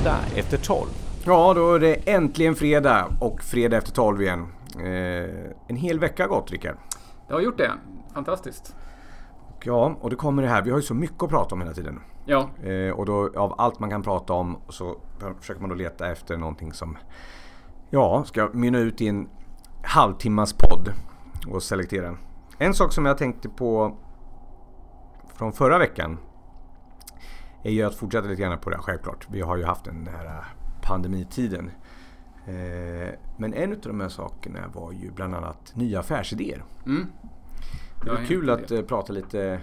Fredag efter 12. Ja, då är det äntligen fredag och fredag efter 12 igen. Eh, en hel vecka har gått, Rickard. Det har gjort det. Fantastiskt. Och ja, och det kommer det här. Vi har ju så mycket att prata om hela tiden. Ja, Eh, och då av allt man kan prata om så försöker man då leta efter någonting som ja, ska mynna ut i en halvtimmas podd och selektera. En sak som jag tänkte på från förra veckan är ju att fortsätta lite grann på det självklart. Vi har ju haft den här pandemitiden. Eh, men en av de här sakerna var ju bland annat nya affärsidéer. mm. Det Ja, är kul att eh, prata lite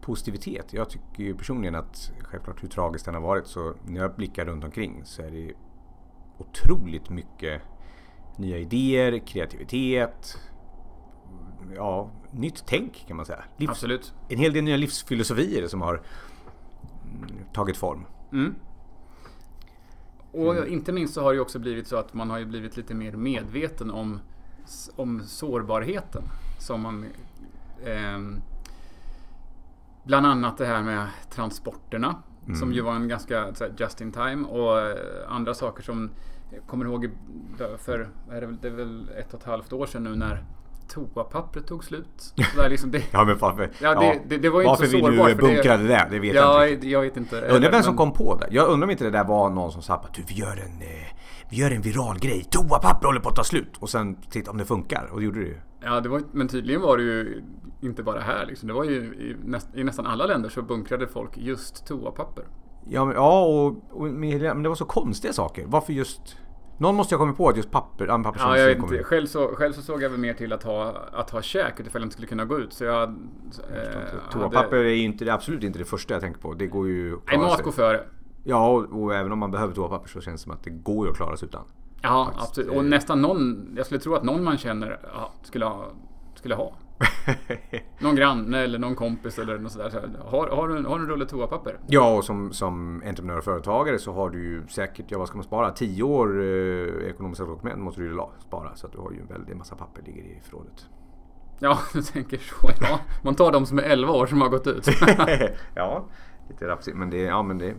positivitet. Jag tycker ju personligen att självklart hur tragiskt den har varit så när jag blickar runt omkring så är det otroligt mycket nya idéer, kreativitet, ja, nytt tänk kan man säga. Livs, absolut. en hel del nya livsfilosofier som har tagit form. Mm. Och inte minst så har det ju också blivit så att man har ju blivit lite mer medveten om, om sårbarheten. Som man... ehm, bland annat det här med transporterna. Som ju var en ganska här, just in time. Och eh, andra saker som... Jag kommer ihåg för, är det, väl- det är väl ett och ett halvt år sedan nu när toapappret tog slut. Så där liksom det, Ja men varför, Ja, det- det- det var ju inte varför så vi sårbart, nu för det- bunkrade det, det vet jag ja, inte riktigt. jag vet inte. Jag undrar vem som kom på det. Jag undrar om inte det där var någon som sa att du, vi gör en, eh, vi gör en viral grej. Toapapper håller på att ta slut. Och sen titta om det funkar. Och det gjorde det ju. Ja, det var, men tydligen var det ju inte bara här. Liksom. Det var ju i, näst, i nästan alla länder så bunkrade folk just toapapper. Ja, men, ja och, och men det var så konstiga saker. Varför just... Någon måste ha kommit på att just papper, ja, papper Ja, jag vet inte. Själv så, själv så såg jag väl mer till att ha, att ha käk utifall jag inte skulle kunna gå ut. Så jag... Eh, Toapapper hade- är ju inte, absolut inte det första jag tänker på. Det går ju Nej, mat går före. Ja, och, och även om man behöver toapapper så känns det som att det går ju att klara sig utan. Ja, Faktiskt, absolut. Och nästan någon, jag skulle tro att någon man känner ja, skulle ha. Skulle ha. Någon granne eller någon kompis eller något sådär. Så har, har, du, har du en rulle toapapper? Ja, och som, som entreprenör och företagare så har du ju säkert, ja vad ska man spara? 10 år eh, ekonomiska dokument måste du ju spara. Så att du har ju en väldig massa papper ligger i förrådet. Ja, du tänker så. Ja. Man tar de som är 11 år som har gått ut. ja, lite rapsigt. Men det, ja men det,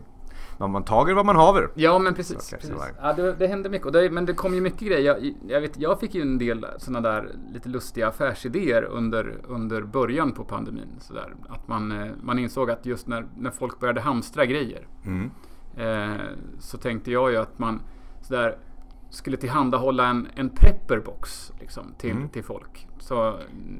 man, man tager vad man haver. Ja men precis. Så precis. Ja, det, det hände mycket. Och det, men det kom ju mycket grejer. Jag, jag, vet, jag fick ju en del sådana där lite lustiga affärsidéer under, under början på pandemin. Så där. Att man, eh, man insåg att just när, när folk började hamstra grejer Mm. eh, så tänkte jag ju att man sådär skulle tillhandahålla en, en prepperbox liksom, till, Mm. till folk. Så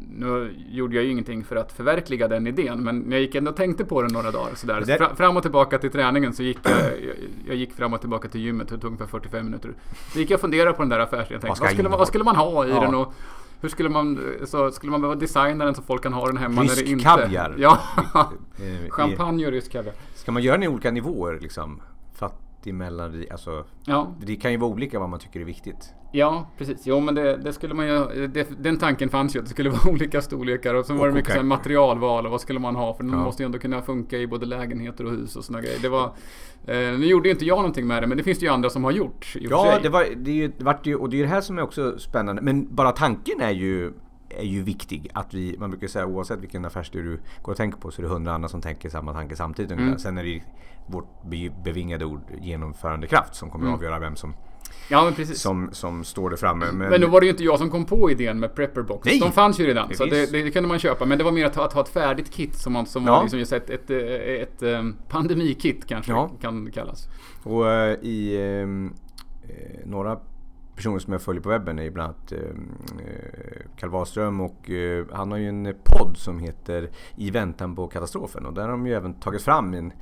nu gjorde jag ju ingenting för att förverkliga den idén men jag gick ändå och tänkte på den några dagar. Sådär. Fra, fram och tillbaka till träningen så gick jag, jag, jag gick fram och tillbaka till gymmet. Det tog ungefär 45 minuter. Så gick jag och funderade på den där affärsidén. Vad vad, skulle man, vad skulle man ha i Ja. den? Och hur skulle man, så skulle man behöva designa den så folk kan ha den hemma Rysk när det inte... kaviar. Ja, champagne och rysk kaviar. Ska man göra den i olika nivåer liksom? Fattig, mellanrik, alltså. Ja, Det kan ju vara olika vad man tycker är viktigt. Ja, precis. Jo, men det, det skulle man ju... Det, den tanken fanns ju att det skulle vara olika storlekar och sen var det mycket så kokar. materialval och vad skulle man ha för den Ja. måste ju ändå kunna funka i både lägenheter och hus och såna grejer. Det var... Eh, nu gjorde ju inte jag någonting med det, men det finns det ju andra som har gjort i Ja, det, var, det, är ju, det vart ju, och det är det här som är också spännande. Men bara tanken är ju, är ju viktig. Att vi, man brukar säga oavsett vilken affärsidé du går och tänker på så är det hundra andra som tänker samma tanke samtidigt. Mm. Sen är det vårt be- bevingade ord genomförandekraft som kommer att avgöra vem som, Ja, som, som står där framme. Men, Men då var det ju inte jag som kom på idén med Prepperbox. Nej! De fanns ju redan, Det så det, det kunde man köpa. Men det var mer att ha, att ha ett färdigt kit som, man, som Ja. var liksom just ett, ett, ett, ett, eh, pandemikit kanske Ja. kan kallas. Och eh, i ehm, eh, några personer som jag följer på webben är bland annat ehm, eh, Karl Wahlström och eh, han har ju en podd som heter I väntan på katastrofen och där har de ju även tagit fram en,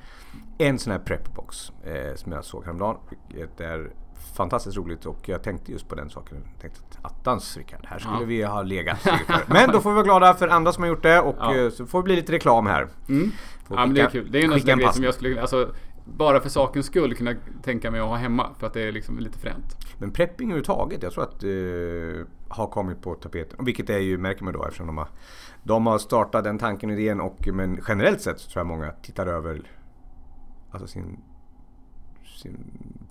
en sån här prepbox eh, som jag såg häromdagen. Vilket är fantastiskt roligt och jag tänkte just på den saken. Jag tänkte att attans Rickard, här skulle Ja. vi ha legat. Men då får vi vara glada för andra som har gjort det och Ja. eh, så får det bli lite reklam här. Mm. Ja men det är kul. Det är ju en grej som jag skulle alltså, bara för sakens skull kunna tänka mig att ha hemma. För att det är liksom lite fränt. Men prepping överhuvudtaget, jag tror att eh, har kommit på tapeten. Vilket är ju, märker man då eftersom de har, de har startat den tanken och idén. Och, men generellt sett så tror jag många tittar över alltså sin, sin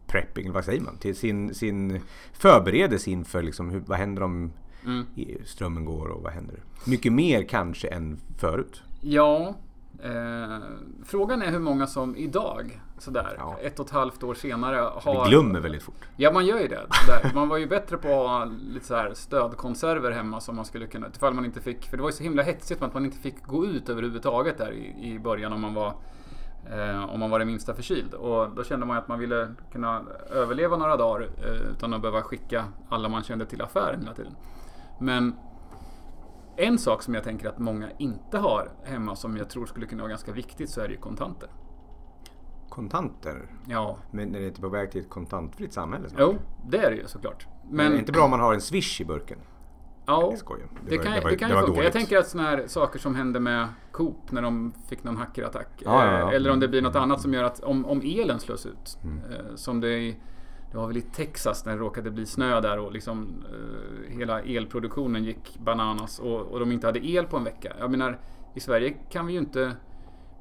prepping, vad säger man? Till sin, sin förberedelse inför liksom, hur, vad händer om Mm. strömmen går och vad händer? Mycket mer kanske än förut. Ja, Eh, frågan är hur många som idag, sådär, Ja. ett och ett halvt år senare har... Vi glömmer väldigt fort. Ja, man gör ju det. Sådär. Man var ju bättre på att ha lite så här stödkonserver hemma som man skulle kunna... Ifall man inte fick... För det var ju så himla hetsigt att man inte fick gå ut överhuvudtaget där i, i början om man var... Eh, om man var det minsta förkyld. Och då kände man ju att man ville kunna överleva några dagar eh, utan att behöva skicka alla man kände till affären hela tiden. Men en sak som jag tänker att många inte har hemma som jag tror skulle kunna vara ganska viktigt så är det ju kontanter. Kontanter. Ja, Men är det inte på väg till ett kontantfritt samhälle snart? jo, det är det ju såklart. Men är Men det inte bra om man har en swish i burken? Ja, Jag det, var- kan, det var- det kan det ju funka. Jag dåligt. tänker att sådana här saker som hände med Coop när de fick någon hackerattack. Ja, ja, ja. eh, Eller om det blir något annat som gör att om, om elen slås ut. Mm. eh, Som det, det var väl i Texas när det råkade bli snö där och liksom eh, hela elproduktionen gick bananas och, och de inte hade el på en vecka. Jag menar, i Sverige kan vi ju inte...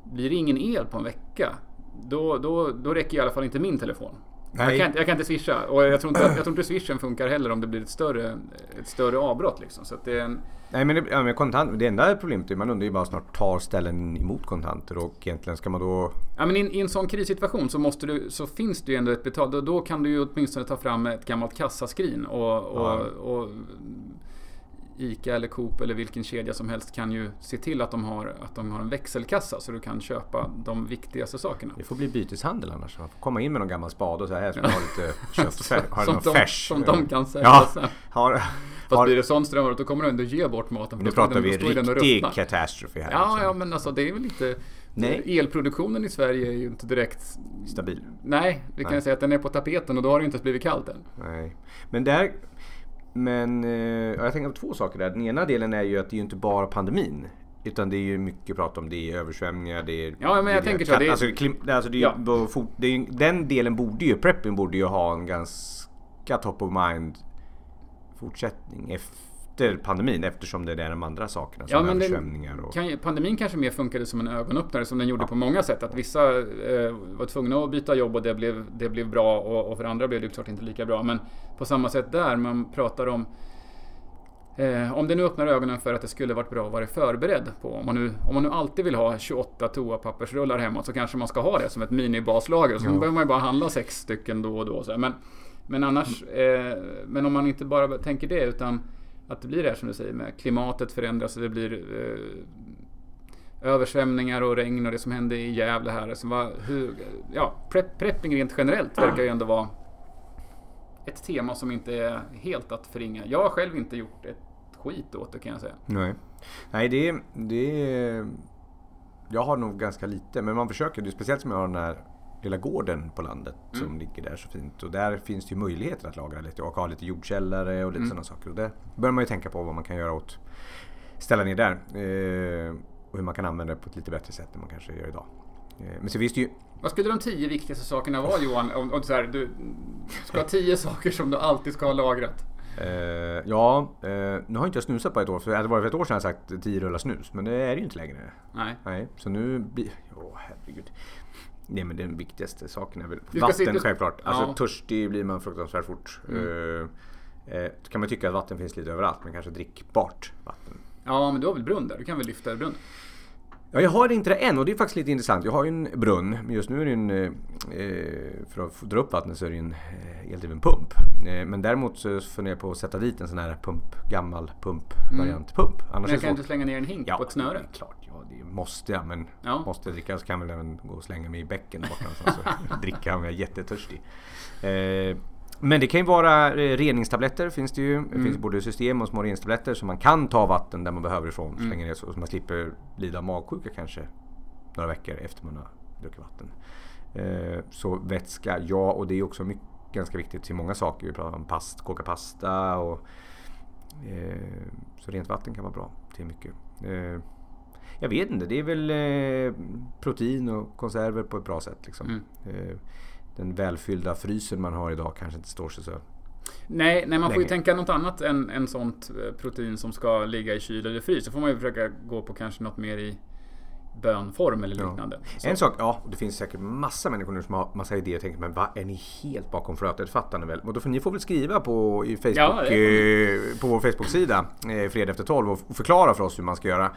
Blir det ingen el på en vecka, då, då, då räcker i alla fall inte min telefon. Jag Nej. kan, inte- jag kan inte swisha och jag tror, inte, jag tror inte swishen funkar heller om det blir ett större, ett större avbrott. Liksom. Så att det är en, Nej men, det, ja, men kontant, det enda problemet är man undrar ju bara snart tar ställen emot kontanter och egentligen ska man då... Ja, men i, I en sån krissituation så, måste du, så finns det ju ändå ett betal... Då, då kan du ju åtminstone ta fram ett gammalt kassaskrin och, och, Ja. och ICA eller Coop eller vilken kedja som helst kan ju se till att de har, att de har en växelkassa så du kan köpa de viktigaste sakerna. Det får bli byteshandel annars. Man får komma in med någon gammal spade och säga här ska jag ha lite kött. Har du som, någon de, färs? som de kan sälja Ja, sen. har, Fast har, blir det sån ström då kommer du ändå ge bort maten. nu pratar den- vi riktig ruttnar. katastrofe här. Ja, alltså. ja, men alltså det är väl lite... Nej. Elproduktionen i Sverige är ju inte direkt... Stabil. Nej, vi kan Nej. säga att den är på tapeten och då har det inte ens blivit kallt än. Nej. Men där... Men eh, jag tänker på två saker där. Den ena delen är ju att det är ju inte bara pandemin. Utan det är ju mycket prat om det är översvämningar, det är... Ja, men jag det tänker så, det är- Alltså, klim, alltså det är, Ja. fort- det är, den delen borde ju, preppen borde ju ha en ganska top of mind fortsättning efter pandemin eftersom det är de andra sakerna som Ja, den- översvämningar och... Kan, pandemin kanske mer funkade som en ögonöppnare som den gjorde på många sätt. Att vissa eh, var tvungna att byta jobb och det blev, det blev bra och, och för andra blev det såklart inte lika bra. Men på samma sätt där, man pratar om Eh, om det nu öppnar ögonen för att det skulle varit bra att vara förberedd på. Om man, nu, om man nu alltid vill ha 28 toapappersrullar hemma så kanske man ska ha det som ett minibaslager. Så Ja. behöver man ju bara handla sex stycken då och då. Men, men annars, eh, men om man inte bara tänker det utan att det blir det här som du säger med klimatet förändras och det blir eh, översvämningar och regn och det som hände i Gävle här. Alltså, som var, hur, ja, prep, prepping rent generellt verkar ju ändå vara ett tema som inte är helt att förringa. Jag har själv inte gjort ett skit åt det kan jag säga. Nej, Nej det, det... Jag har nog ganska lite, men man försöker. Det är speciellt som jag har den här lilla gården på landet Mm. som ligger där så fint. Och där finns det ju möjligheter att lagra lite och ha lite jordkällare och lite Mm. sådana saker. Och det börjar man ju tänka på vad man kan göra åt ställa ner där. Eh, och hur man kan använda det på ett lite bättre sätt än man kanske gör idag. Eh, men så finns det ju Vad skulle de tio viktigaste sakerna vara Johan? Om, om så här, du ska ha tio saker som du alltid ska ha lagrat. Eh, ja, eh, nu har inte jag snusat på ett år. För hade det varit för ett år sedan hade jag sagt 10 rullar snus. Men det är det ju inte längre. Nej. Nej, så nu. Åh herregud. Nej men den viktigaste saken är väl Du vatten sitta- självklart. Alltså Ja. törstig blir man fruktansvärt fort. Mm. Eh, då kan man tycka att vatten finns lite överallt men kanske drickbart vatten. Ja, men du har väl brunn där? Du kan väl lyfta brunnen? Ja, jag har inte det än och det är faktiskt lite intressant. Jag har ju en brunn men just nu är det en... eh, Eh, för att dra upp vattnet så är det ju en eh, eldriven pump. Eh, men däremot så funderar jag på att sätta dit en sån här pump, gammal pump. Annars Men jag kan inte slänga ner en hink på ett snöre? klart. Det måste jag. Men Ja. måste jag dricka så kan jag väl även gå och slänga mig i bäcken borta någonstans och dricka om jag är jättetörstig. Eh, men det kan ju vara eh, reningstabletter finns det ju. Det Mm. finns både system och små reningstabletter så man kan ta vatten där man behöver ifrån. Mm. Slänga ner så, så man slipper lida av magsjuka kanske några veckor efter man har druckit vatten. Eh, så vätska, ja och det är också mycket, ganska viktigt till många saker. Vi pratar om past, koka pasta och eh, så rent vatten kan vara bra till mycket. Eh, jag vet inte, det är väl eh, protein och konserver på ett bra sätt. Liksom. Mm. Eh, den välfyllda frysen man har idag kanske inte står sig så. Nej, nej man får ju tänka något annat än, än sånt eh, protein som ska ligga i kyl eller frys. Så får man ju försöka gå på kanske något mer i bönform eller liknande. Ja. En sak, ja, det finns säkert massa människor nu som har massa idéer och tänker men vad är ni helt bakom flötet? Fattar ni väl? Och då får ni får väl skriva på, i Facebook, ja, eh, på vår Facebook-sida eh, Fredag efter 12 och förklara för oss hur man ska göra.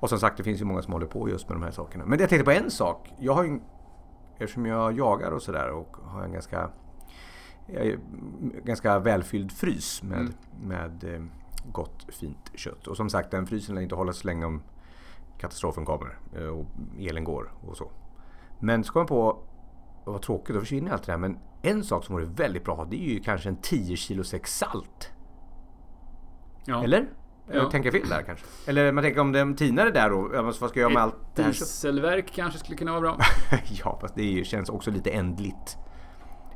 Och som sagt, det finns ju många som håller på just med de här sakerna. Men jag tänkte på en sak. Jag har ju, eftersom jag jagar och sådär och har en ganska ganska välfylld frys med, mm. med eh, gott fint kött. Och som sagt den frysen lär inte hålla så länge om katastrofen kommer eh, och elen går och så. Men så kom jag på, vad tråkigt, då försvinner allt det där. Men en sak som vore väldigt bra det är ju kanske en 10 kilo säck salt. Ja. Eller? Ja. Jag tänker fel där kanske. Eller man tänker om det tinar det där och vad ska jag göra med allt det här? Dieselverk kanske skulle kunna vara bra. ja, fast det känns också lite ändligt.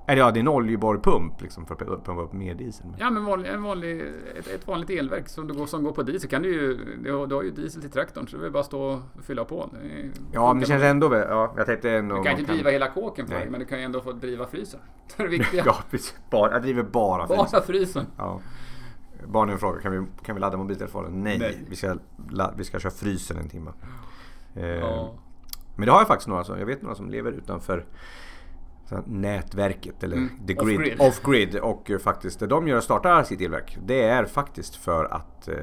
Eller ja, det är en oljeborrpump liksom för att pumpa upp mer diesel. Ja, men vanlig, en vanlig, ett, ett vanligt elverk som, går, som går på diesel kan du ju... Du har, ju diesel till traktorn så det är bara stå och fylla på. ja, men det känns ändå... Ja, jag tänkte ändå... Du kan inte driva kan... hela kåken för dig, men du kan ju ändå få driva frysen. Det är det viktiga. ja, precis. Bara, jag driver bara frysen. Bara frysen. Ja. Barnen frågar, kan vi, kan vi ladda mobiltelefonen? Nej, Nej. Vi, ska, vi ska köra frysen en timme. Ja. Eh, men det har jag faktiskt några som, jag vet några som lever utanför nätverket eller mm. the grid, off-grid. Off och faktiskt det de gör startar sitt elverk det är faktiskt för att eh,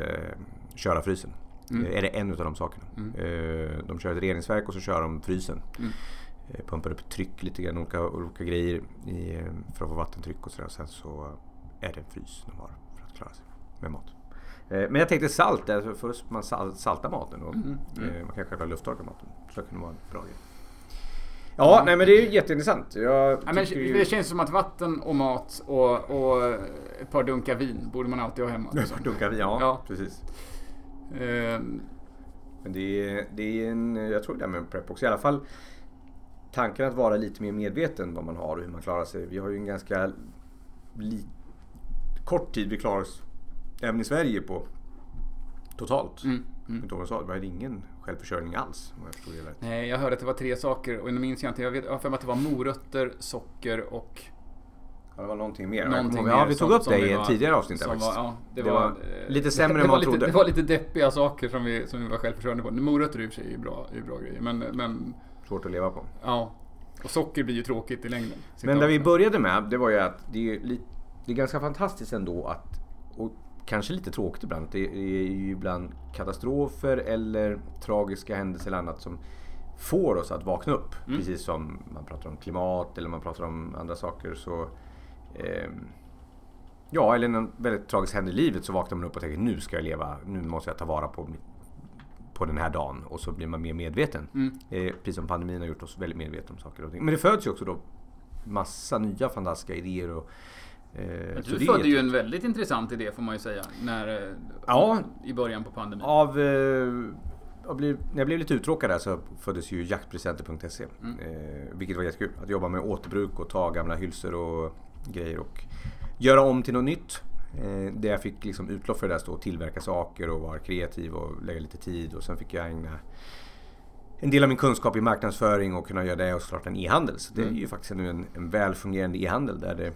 köra frysen. Mm. Är det en av de sakerna. Mm. Eh, de kör ett reningsverk och så kör de frysen. Mm. Eh, pumpar upp tryck lite grann, olika, olika grejer i, för att få vattentryck och sådär. Sen så är det en frys de har för att klara sig med mat. Eh, men jag tänkte salt, alltså först man saltar maten och mm. Mm. man kan själva lufttorka maten. Så det kan vara en bra grej. Ja, nej men det är jätteintressant. Jag ja, men ju... Det känns som att vatten och mat och, och ett par dunkar vin borde man alltid ha hemma. Par dunkar vin, ja, ja. precis. Um... Men det är, det är en, jag tror det är med prep också. I alla fall tanken att vara lite mer medveten vad man har och hur man klarar sig. Vi har ju en ganska li, kort tid vi klarar oss även i Sverige på totalt. Mm. Mm. Thomas sa, det var ingen självförsörjning alls. Om jag förstod det rätt. Nej, jag hörde att det var tre saker och nu minns jag inte. Jag har för mig att det var morötter, socker och Ja, det var någonting mer. Någonting ja, vi tog upp det i ett tidigare avsnitt där faktiskt. Var, ja, det, det var, var, lite sämre än man lite, trodde. Det var lite deppiga saker som vi, som vi var självförsörjande på. Morötter i och för sig bra, är bra grejer. Men, men, Svårt att leva på. Ja. Och socker blir ju tråkigt i längden. Men där vi började med, det var ju att det är, det är ganska fantastiskt ändå att och kanske lite tråkigt ibland. Det är ju ibland katastrofer eller tragiska händelser eller annat som får oss att vakna upp. Mm. Precis som man pratar om klimat eller man pratar om andra saker. så eh, Ja, eller en väldigt tragisk händelse i livet så vaknar man upp och tänker nu ska jag leva, nu måste jag ta vara på, på den här dagen. Och så blir man mer medveten. Mm. Eh, precis som pandemin har gjort oss väldigt medvetna om saker och ting. Men det föds ju också då massa nya fantastiska idéer och Eh, du födde ju en väldigt intressant idé får man ju säga. När, eh, ja, I början på pandemin. Av, eh, när jag blev lite uttråkad där så föddes ju jaktpresenter.se. Mm. Vilket var jättekul. Att jobba med återbruk och ta gamla hylsor och grejer och göra om till något nytt. Eh, där jag fick liksom utlopp för det där, stå och tillverka saker och vara kreativ och lägga lite tid. Och sen fick jag ägna en del av min kunskap i marknadsföring och kunna göra det och starta en e-handel. Så det är mm. ju faktiskt nu en, en väl fungerande e-handel där det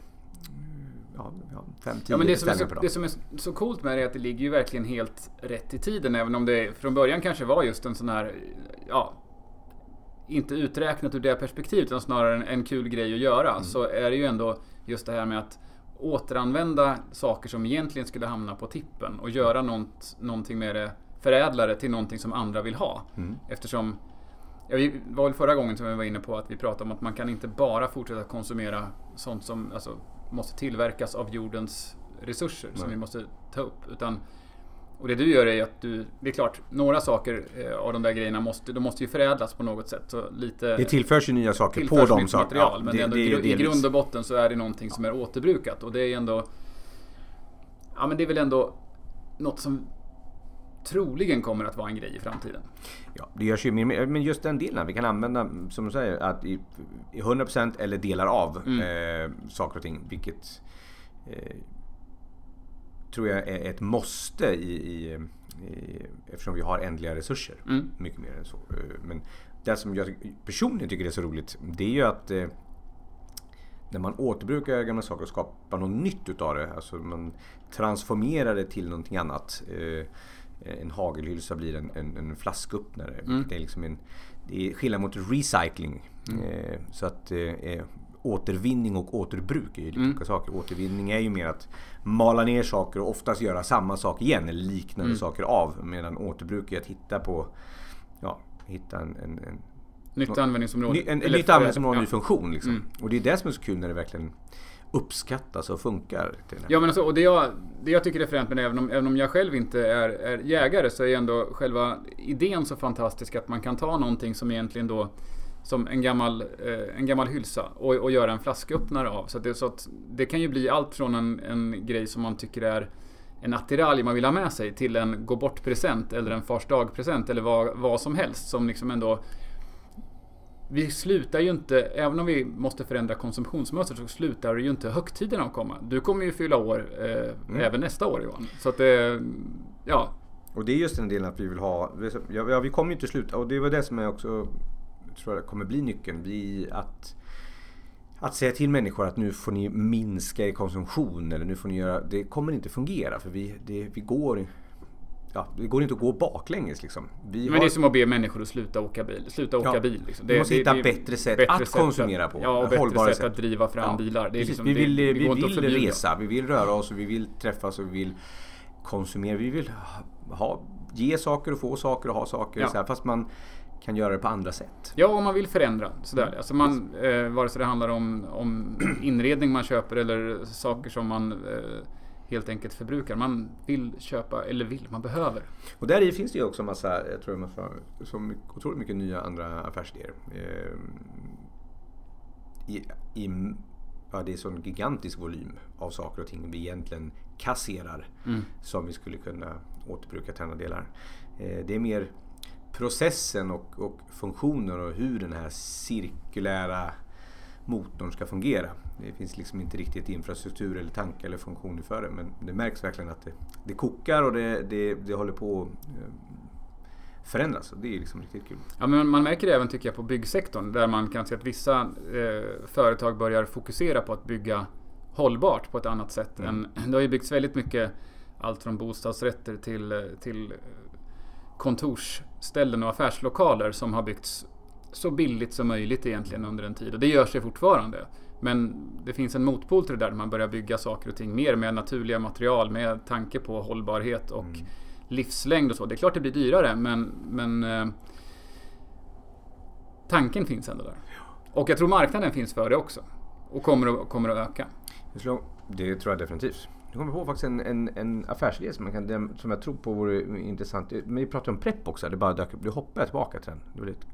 ja, fem, tio ja, men det som, är så, det som är så coolt med det är att det ligger ju verkligen helt rätt i tiden. Även om det från början kanske var just en sån här, ja, inte uträknat ur det perspektivet utan snarare en, en kul grej att göra. Mm. Så är det ju ändå just det här med att återanvända saker som egentligen skulle hamna på tippen och göra något, någonting med det, förädla det till någonting som andra vill ha. Mm. Eftersom Ja, vi var väl förra gången som vi var inne på att vi pratade om att man kan inte bara fortsätta konsumera sånt som, alltså måste tillverkas av jordens resurser Nej. som vi måste ta upp. Utan, och det du gör är att du, det är klart, några saker eh, av de där grejerna måste, de måste ju förädlas på något sätt. Så lite, det tillförs ju nya saker på de sakerna. Ja, men det, ändå, det, i, i grund och botten så är det någonting som är återbrukat. Och det är ändå... Ja men det är väl ändå något som troligen kommer att vara en grej i framtiden. Ja, det görs ju mer, men just den delen vi kan använda som du säger att i, i 100% eller delar av mm. eh, saker och ting. Vilket eh, tror jag är ett måste i, i, i, eftersom vi har ändliga resurser. Mm. Mycket mer än så. Eh, men det som jag personligen tycker är så roligt det är ju att eh, när man återbrukar gamla saker och skapar något nytt utav det. Alltså man transformerar det till någonting annat. Eh, eh, en hagelhylsa blir en, en, en flasköppnare. Mm. Det är liksom en det är skillnad mot recycling. Mm. Eh, så att eh, återvinning och återbruk är ju lite mm. olika saker. Återvinning är ju mer att mala ner saker och oftast göra samma sak igen eller liknande mm. saker av. Medan återbruk är att hitta på, ja, hitta en, en, en Nytt användningsområde. En, en, nytt användningsområde, ja. ny funktion liksom. Mm. Och det är det som är så kul när det verkligen uppskattas och funkar. ja men alltså, och det jag, det jag tycker är fränt med även om, även om jag själv inte är, är jägare så är ändå själva idén så fantastisk att man kan ta någonting som egentligen då som en gammal, eh, en gammal hylsa och, och göra en flasköppnare av. Så, det, så att det kan ju bli allt från en, en grej som man tycker är en attiralj man vill ha med sig till en gå bort-present eller en fars dag-present eller vad, vad som helst som liksom ändå vi slutar ju inte, även om vi måste förändra konsumtionsmönster så slutar ju inte högtiderna att komma. Du kommer ju fylla år eh, mm. även nästa år Johan. Så att det, ja. Och det är just den delen att vi vill ha, ja vi kommer ju inte sluta och det var det som är också tror jag kommer bli nyckeln. Vi, att, att säga till människor att nu får ni minska er konsumtion eller nu får ni göra... Det kommer inte fungera för vi, det, vi går... Ja, det går inte att gå baklänges liksom. Vi Men har... det är som att be människor att sluta åka bil. Sluta åka ja, bil. Liksom. Det, vi måste hitta det, bättre sätt bättre att sätt konsumera på. Ja, och bättre sätt, sätt, att driva fram ja, bilar. Det är liksom, vi vill, det, vi vill resa, vi vill röra oss, vi vill träffas och vi vill konsumera. Vi vill ha, ge saker och få saker och ha saker. Ja. Så här, fast man kan göra det på andra sätt. Ja, om man vill förändra. Sådär. Mm. Alltså man, eh, vare sig det handlar om, om inredning man köper eller saker som man eh, helt enkelt förbrukar. Man vill köpa, eller vill, man behöver. Och där i finns det ju också massa, jag tror massa, så otroligt mycket nya andra affärsidéer. Eh, i, i, ja, det är sån gigantisk volym av saker och ting vi egentligen kasserar mm. som vi skulle kunna återbruka till andra delar. Eh, det är mer processen och, och funktionen och hur den här cirkulära motorn ska fungera. Det finns liksom inte riktigt infrastruktur eller tanke eller funktion för det men det märks verkligen att det, det kokar och det, det, det håller på att eh, förändras. Det är liksom riktigt kul. Ja, men man märker det även tycker jag på byggsektorn där man kan se att vissa eh, företag börjar fokusera på att bygga hållbart på ett annat sätt. Mm. Än, det har ju byggts väldigt mycket allt från bostadsrätter till, till kontorsställen och affärslokaler som har byggts så billigt som möjligt egentligen under en tid. Och det gör sig fortfarande. Men det finns en motpol till det där, man börjar bygga saker och ting mer med naturliga material med tanke på hållbarhet och mm. livslängd och så. Det är klart det blir dyrare men, men eh, tanken finns ändå där. Och jag tror marknaden finns för det också. Och kommer att, kommer att öka. Det tror jag definitivt. Jag kommer på faktiskt en, en, en affärsidé som, man kan, som jag tror på vore intressant. Men vi pratade om prepp också. Det bara dök upp. Nu hoppar jag tillbaka till den. Det var lite,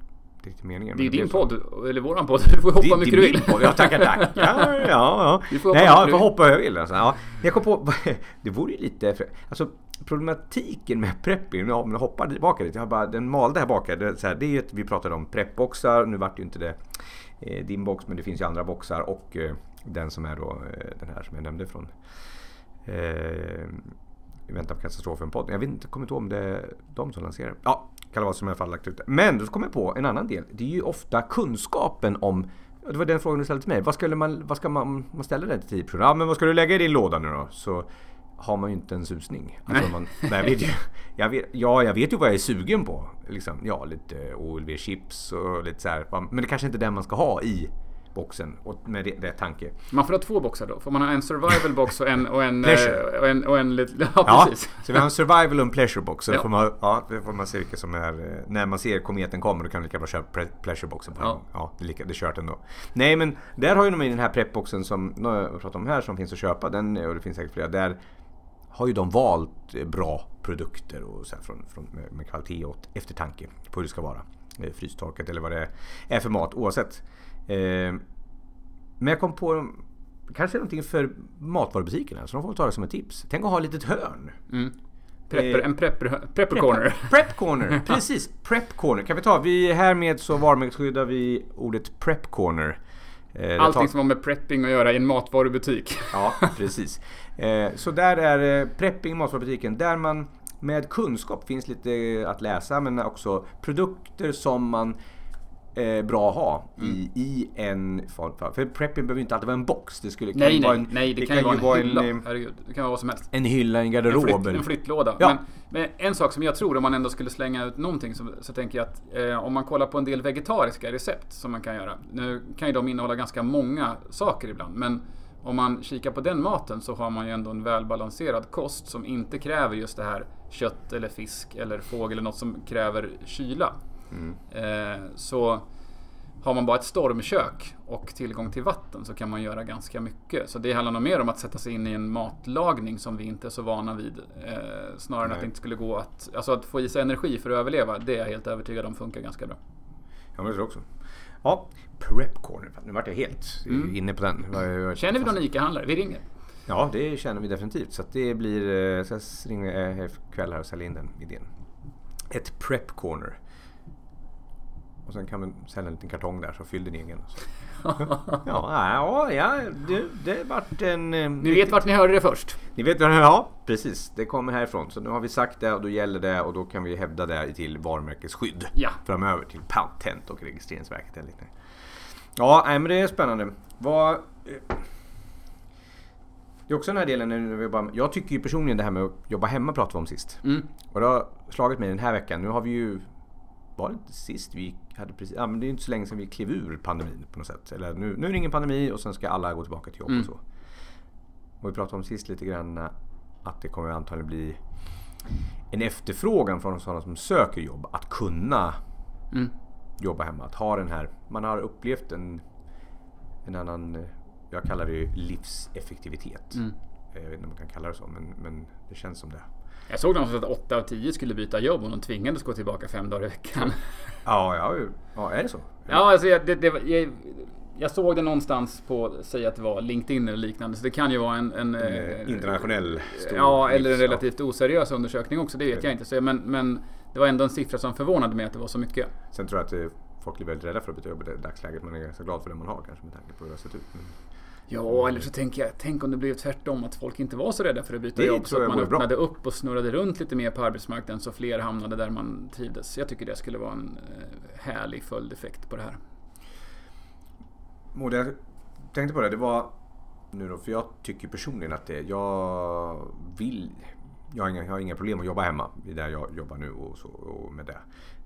lite meningen. Det är din podd, eller våran podd. Du får hoppa det, mycket du vill. Podd. Ja, tackar, tack. Ja, ja, ja. Du får Nej, ja, jag får hoppa hur jag vill. Alltså. Ja, jag kom på, det vore ju lite... Alltså, problematiken med prepping, om jag hoppar tillbaka lite. Jag bara, den malde här bak. Det, så här, det är ju att vi pratade om preppboxar. Nu vart ju inte det eh, din box, men det finns ju andra boxar. Och eh, den som är då eh, den här som jag nämnde från eh, i väntan på katastrofen-podden. Jag vet inte, kommer inte ihåg om det är de som lanserar. Ja, vara som i alla fall lagt ut det. Men då kom jag på en annan del. Det är ju ofta kunskapen om det var den frågan du ställde till mig. Vad, skulle man, vad ska man, man ställer den till 10 Ja, men vad ska du lägga i din låda nu då? Så har man ju inte en susning. Alltså man, nej, jag vet ju, jag vet, ja, jag vet ju vad jag är sugen på. Liksom, ja, lite OLV-chips och lite så här. Men det kanske inte är den man ska ha i boxen och med det tanke. Man får ha två boxar då? Får man ha en survival box och en... Och en, pleasure. Eh, och en, och en, ja, ja, precis. Så vi har en survival och en pleasure box. Så ja. får man, ja, får man se vilka som är... Eh, när man ser kometen kommer då kan man lika bra köra pleasure boxen på ja. Ja, det är, lika, det är kört ändå. Nej men där har ju de i den här prepboxen som jag pratar om här som finns att köpa. Den, och det finns säkert flera. Där har ju de valt eh, bra produkter och så från, från, med, med kvalitet och eftertanke på hur det ska vara. Frystorkat eller vad det är för mat oavsett. Eh, men jag kom på kanske någonting för matvarubutikerna så de får ta det som ett tips. Tänk att ha ett litet hörn. Mm. Prepper, en prepper, prepper corner. Prep corner, precis. Prep corner. Kan vi ta, vi härmed så varumärkesskyddar vi ordet prep corner. Eh, Allting tar... som har med prepping att göra i en matvarubutik. ja, precis. Eh, så där är eh, prepping i matvarubutiken. Där man med kunskap finns lite att läsa men också produkter som man eh, bra att ha i, i en form. För, prepping behöver inte alltid vara en box. Det skulle, kan Nej, ju vara nej, en, nej, det, kan ju vara en hylla. en, eh, Herregud, det kan vara vad som helst. en hylla, en En, garderob. flytt, eller- en flyttlåda. Ja. Men, men en sak som jag tror, om man ändå skulle slänga ut någonting, så, så tänker jag att eh, om man kollar på en del vegetariska recept som man kan göra. Nu kan ju de innehålla ganska många saker ibland, men om man kikar på den maten så har man ju ändå en välbalanserad kost som inte kräver just det här kött eller fisk eller fågel eller något som kräver kyla. Mm. Eh, så har man bara ett stormkök och tillgång till vatten så kan man göra ganska mycket. Så det handlar nog mer om att sätta sig in i en matlagning som vi inte är så vana vid. Eh, snarare än Nej. att det inte skulle gå att... Alltså att få i sig energi för att överleva, det är jag helt övertygad om funkar ganska bra. Ja, men det tror också. Ja, Prep Corner. Nu vart jag helt Mm. inne på den. Känner vi någon ICA-handlare? Vi ringer. Ja, det känner vi definitivt. Så det blir... eh, jag ringer eh, ikväll här och säljer in den idén. Ett Prep Corner. Och sen kan man sälja en liten kartong där så fyll din egen. Ja, ja, ja det, det vart en... eh, Ni vet vart ni hörde det först. Ni vet vad Ja, precis. Det kommer härifrån. Så nu har vi sagt det och då gäller det och då kan vi hävda det till varumärkesskydd. Ja. Framöver till Patent och registreringsverket eller liknande. Ja, nej, men det är spännande. Vad... eh, Det är också den här delen när vi bara... Jag tycker ju personligen det här med att jobba hemma pratade vi om sist. Mm. Och det har slagit mig den här veckan. Nu har vi ju... Var det inte sist vi hade precis... Ja men det är inte så länge sedan vi klev ur pandemin på något sätt. Eller nu, nu är det ingen pandemi och sen ska alla gå tillbaka till jobb Mm. och så. Och vi pratade om sist lite grann att det kommer antagligen bli en efterfrågan från sådana som söker jobb att kunna Mm. jobba hemma. Att ha den här, man har upplevt en, en annan, jag kallar det ju livseffektivitet. Mm. Eh, Jag vet inte om man kan kalla det så men, men det känns som det. Jag såg någonstans att 8 av 10 skulle byta jobb och de tvingades gå tillbaka fem dagar i veckan. Ja, ja, ja är det så? Ja, alltså jag, det, det, jag, jag såg det någonstans på, säg att det var LinkedIn eller liknande, så det kan ju vara en... en, En eh, eh, internationell stor Ja, eller en relativt oseriös undersökning också, det vet jag inte. Så, men, men det var ändå en siffra som förvånade mig att det var så mycket. Sen tror jag att eh, folk är väldigt rädda för att byta jobb i dagsläget. Man är ganska glad för det man har kanske med tanke på hur det har sett ut. Men Ja, eller så tänker jag, tänk om det blev tvärtom, att folk inte var så rädda för att byta Det jobb. Så att man vore bra. öppnade upp och snurrade runt lite mer på arbetsmarknaden så fler hamnade där man trivdes. Jag tycker det skulle vara en eh, härlig följdeffekt på det här. Det jag tänkte på det, det var nu då, för jag tycker personligen att det, jag vill, jag har inga, jag har inga problem att jobba hemma. Där jag jobbar nu och, så, och med det.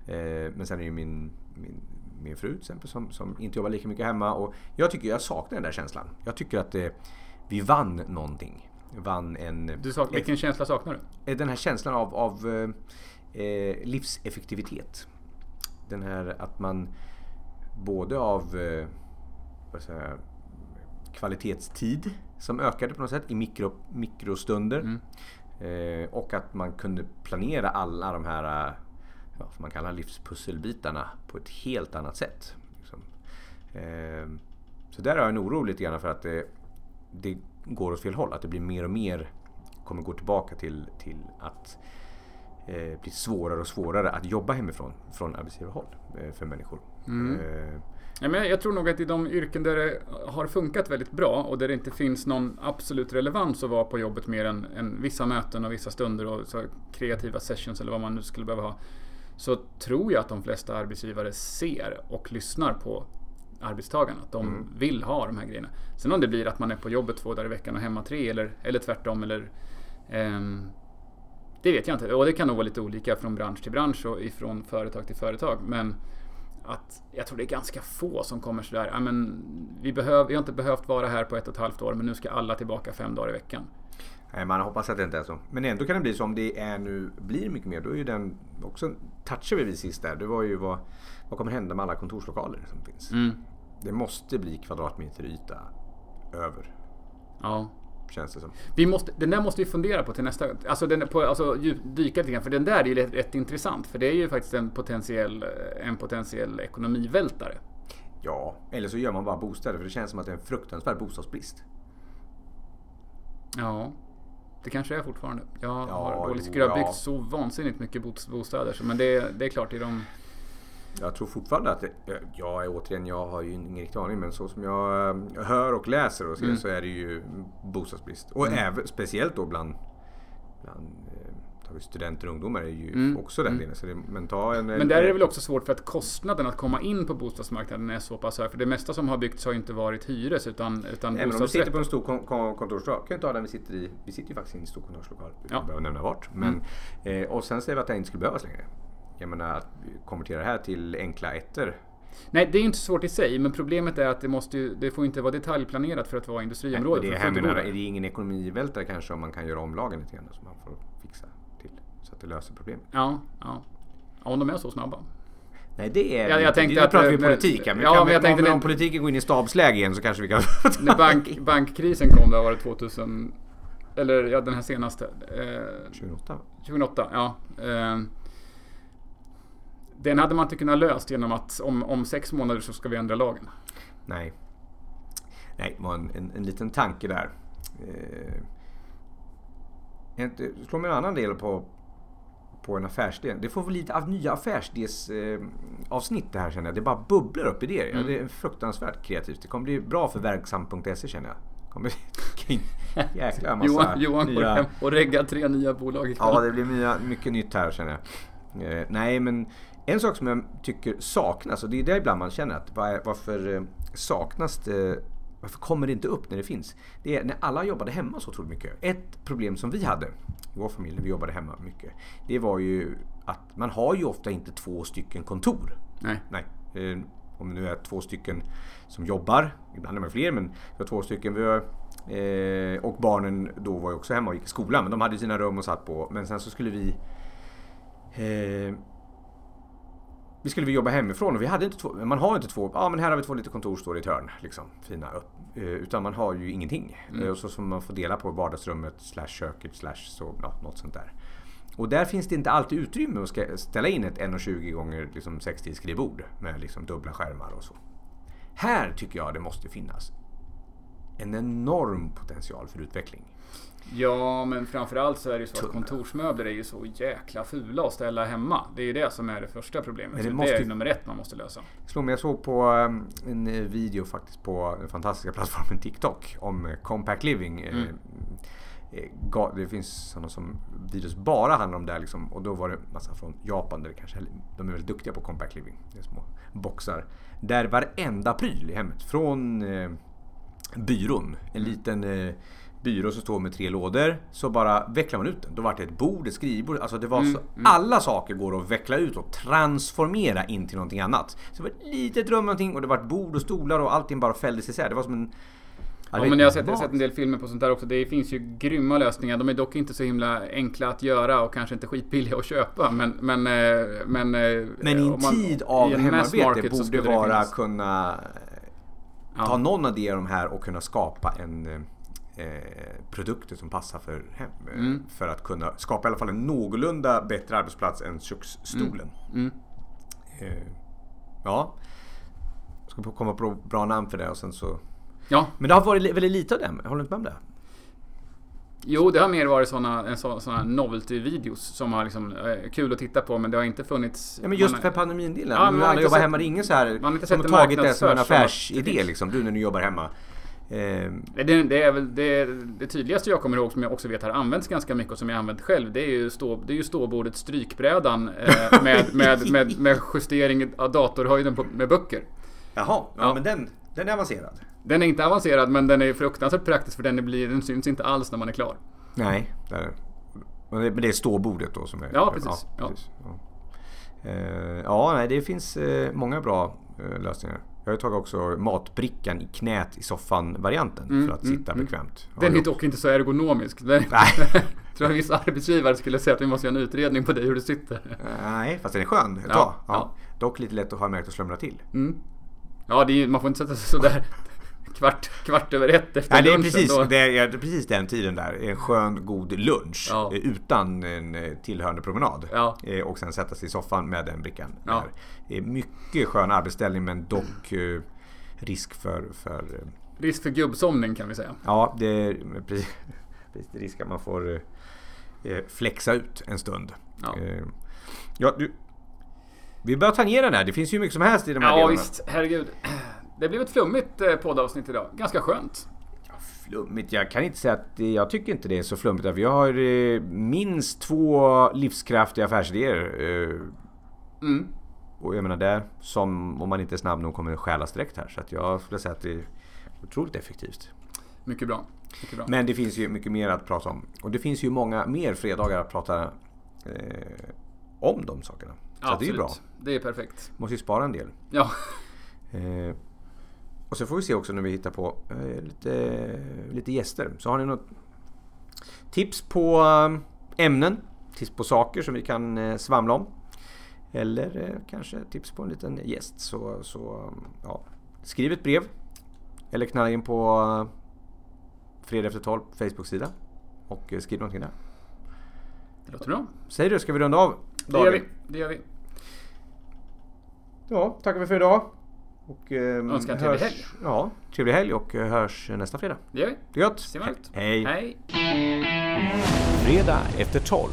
Eh, men sen är ju min, min, min fru till exempel som, som inte jobbar lika mycket hemma och jag tycker jag saknar den där känslan. Jag tycker att det, vi vann någonting. Vann en... Du sak, vilken känsla saknar du? Eh, Den här känslan av, av eh, eh, livseffektivitet. Den här att man både av eh, säga, kvalitetstid som ökade på något sätt i mikro, mikrostunder. Mm. Eh, och att man kunde planera alla de här eh, ja, som man kallar livspusselbitarna på ett helt annat sätt. Liksom. Eh, så där har jag en oro lite grann för att det, det går åt fel håll. Att det blir mer och mer kommer gå tillbaka till, till att eh, bli svårare och svårare att jobba hemifrån från arbetsgivarhåll eh, för människor. Mm. Eh, Ja, men jag tror nog att i de yrken där det har funkat väldigt bra och där det inte finns någon absolut relevans att vara på jobbet mer än, än vissa möten och vissa stunder och kreativa sessions eller vad man nu skulle behöva ha. Så tror jag att de flesta arbetsgivare ser och lyssnar på arbetstagarna. Att de Mm. vill ha de här grejerna. Sen om det blir att man är på jobbet två dagar i veckan och hemma tre eller, eller tvärtom eller ehm, det vet jag inte. Och det kan nog vara lite olika från bransch till bransch och ifrån företag till företag. Men att jag tror det är ganska få som kommer sådär, men vi, behöv, vi har inte behövt vara här på ett och ett halvt år men nu ska alla tillbaka fem dagar i veckan. Nej, man hoppas att det inte är så. Men ändå kan det bli så om det är nu blir mycket mer. Då är ju den också touchade vi sist där. Det var ju vad, vad kommer hända med alla kontorslokaler som finns. Mm. Det måste bli kvadratmeter yta över. Ja. Känns det som. Vi måste, den där måste vi fundera på till nästa Alltså, den, på, alltså dyka lite grann. För den där är ju rätt, rätt intressant. För det är ju faktiskt en potentiell, en potentiell ekonomivältare. Ja, eller så gör man bara bostäder. För det känns som att det är en fruktansvärd bostadsbrist. Ja. Det kanske är fortfarande. Jag Ja, har dåligt jo, Det har byggts så vansinnigt mycket bos- bostäder. Så, men det, det är klart, i de... Jag tror fortfarande att det, jag är återigen, jag har ju ingen riktig aning men så som jag hör och läser och ser Mm. så är det ju bostadsbrist. Och Mm. även, speciellt då bland, bland studenter och ungdomar är ju Mm. också den Mm. delen. Så det, men ta en... Men där är det väl också svårt för att kostnaden att komma in på bostadsmarknaden är så pass hög. För det mesta som har byggts har ju inte varit hyres utan, utan Nej, men om du sitter på en stor kon- kon- kontorslokal, kan jag ta den vi sitter i. Vi sitter ju faktiskt i en stor kontorslokal. Vi Ja. Mm. behöver nämna vart. Men, eh, och sen säger vi att det inte skulle behövas längre. Jag menar att konvertera det här till enkla ettor. Nej, det är ju inte svårt i sig. Men problemet är att det, måste ju, det får ju inte vara detaljplanerat för att vara industriområde. det för är, här menar, är där. det ingen ekonomivältare kanske om man kan göra om lagen lite grann så man får fixa så att det löser problemet. Ja, ja. om de är så snabba. Nej det är Jag- jag tänkte nu att, pratar vi politik här, men, ja, kan, men jag tänkte om, det- om politiken går in i stabsläge igen så kanske vi kan... När bank, bankkrisen kom, då var det 2000... Eller ja, den här senaste. Eh, 28 va? 2008, ja. Eh, den hade man inte kunnat löst genom att om, om sex månader så ska vi ändra lagen. Nej. Nej, det var en, en, en liten tanke där. Eh, det slår mig en annan del på, på en affärsidé. Det får väl lite av nya affärsidésavsnitt eh, avsnitt det här känner jag. Det bara bubblar upp idéer. Ja, Mm. det är fruktansvärt kreativt. Det kommer bli bra för verksam.se känner jag. Kommer bli jäkla massa Johan, Johan går nya... hem och reggar tre nya bolag ikväll. Ja, det blir nya, mycket nytt här känner jag. Eh, nej, men en sak som jag tycker saknas, och det är det ibland man känner att var, varför eh, saknas det, varför kommer det inte upp när det finns? Det är när alla jobbade hemma så otroligt mycket. Ett problem som vi hade i vår familj när vi jobbade hemma mycket, det var ju att man har ju ofta inte två stycken kontor. Nej. Nej. Eh, om det nu är två stycken som jobbar, ibland är man fler men vi har två stycken. Vi har, eh, och barnen då var ju också hemma och gick i skolan men de hade sina rum och satt på. Men sen så skulle vi eh, vi skulle vi jobba hemifrån och vi hade inte två, man har inte två, ja men här har vi två lite kontor står i ett hörn liksom, fina upp. Eh, utan man har ju ingenting. Mm. Eh, och så som man får dela på vardagsrummet slash köket slash så, ja, något sånt där. Och där finns det inte alltid utrymme att ställa in ett 1,20 gånger liksom 60 skrivbord med liksom dubbla skärmar och så. Här tycker jag det måste finnas en enorm potential för utveckling. Ja, men framförallt så är det ju så att kontorsmöbler är ju så jäkla fula att ställa hemma. Det är ju det som är det första problemet. Men det, det det måste är ju- nummer ett man måste lösa. Slå mig, jag såg på um, en eh, video faktiskt på den fantastiska plattformen TikTok om eh, compact living. Eh, Mm. Det finns sådana som videos bara handlar om det här liksom. Och då var det massa från Japan där det kanske, de är väldigt duktiga på compact living. Det är små boxar. Där varenda pryl i hemmet, från byrån, en Mm. liten byrå som står med tre lådor. Så bara vecklar man ut den. Då var det ett bord, ett skrivbord. Alltså det var Mm, så, mm. alla saker går att veckla ut och transformera in till någonting annat. Så det var ett litet rum någonting och det var ett bord och stolar och allting bara fälldes isär. Det var som en... Ja, det men jag har sett, jag har sett en del filmer på sånt där också. Det finns ju grymma lösningar. De är dock inte så himla enkla att göra och kanske inte skitbilliga att köpa. Men, men, eh, men, eh, Men i en man- tid av hemarbete borde det vara finnas. kunna Ja. ta någon av de här och kunna skapa en eh, produkter som passar för hem. eh, Mm. För att kunna skapa i alla fall en någorlunda bättre arbetsplats än köksstolen. Mm. Eh, ja. Jag ska komma på bra namn för det och sen så... Ja, Men det har varit väldigt lite av det. Håller du inte med om det? jo det har mer varit såna, såna, novelty-videos som har liksom eh, kul att titta på men det har inte funnits... Ja men just man- för pandemin-delen. Ja, alla jobbar sett- hemma. Det är ingen så här man har inte som sett tagit det som en affärsidé liksom. Du när du jobbar hemma. Eh, Det, det är väl det, det tydligaste jag kommer ihåg som jag också vet har använts ganska mycket och som jag använt själv. Det är ju, stå, det är ju ståbordet strykbrädan eh, med, med, med, med justering av datorhöjden på, med böcker. jaha, ja, Ja. men den, den är avancerad. Den är inte avancerad men den är fruktansvärt praktisk för den, blir, den syns inte alls när man är klar. Nej, det är, men det, är ståbordet då som är... Ja, precis. Ja, precis. Ja. Eh, ja, nej, det finns eh, många bra lösningar. Jag har tagit också matbrickan i knät i soffan-varianten Mm, för att mm, sitta mm. bekvämt. Den är dock inte så ergonomisk. Den, Nej. tror jag vissa arbetsgivare skulle säga att vi måste göra en utredning på dig hur du sitter. Nej, fast den är skön ett Ja, tag. Ja. ja. Dock lite lätt att ha märkt att slumra till. Mm. Ja, det är, man får inte sätta sig sådär kvart, kvart över ett efter Nej, det är, lunchen. precis, då. det är precis den tiden där. En skön, god lunch Ja. eh, utan en eh, tillhörande promenad. Ja. Eh, Och sen sätta sig i soffan med den brickan. Ja. Det är mycket skön arbetsställning men dock risk för, för Risk för gubbsomning kan vi säga. Ja, det är precis, precis risk att man får flexa ut en stund. Ja. Ja, du, vi börjar tangera den här. Det finns ju mycket som helst i de här Ja delarna. visst, herregud. Det blev ett flummigt eh, poddavsnitt idag. Ganska skönt. Ja, flummigt. Jag kan inte säga att det, jag tycker inte det är så flummigt. Vi har eh, minst två livskraftiga affärsidéer. Eh, Mm. och jag menar där som om man inte är snabb nog kommer stjälas direkt här. Så att jag skulle säga att det är otroligt effektivt. Mycket bra. Mycket bra. Men det finns ju mycket mer att prata om. Och det finns ju många mer fredagar att prata eh, om de sakerna. Så att det är ju bra. Det är perfekt. Måste ju spara en del. Ja, Eh, och så får vi se också när vi hittar på eh, lite, lite gäster. Så har ni något tips på eh, ämnen? Tips på saker som vi kan eh, svamla om? Eller kanske tips på en liten gäst. Så, så ja, skriv ett brev. Eller knalla in på Fredag efter 12 Facebook-sida. Och skriv någonting där. det låter bra. Säg du, ska vi runda av Det gör vi. Det gör vi. Ja, tackar vi för idag. Och, eh, Önskar en trevlig helg. Ja, trevlig helg och eh, hörs nästa fredag. Det gör vi. Det är gött. Ut. Hej. Hej. Fredag efter 12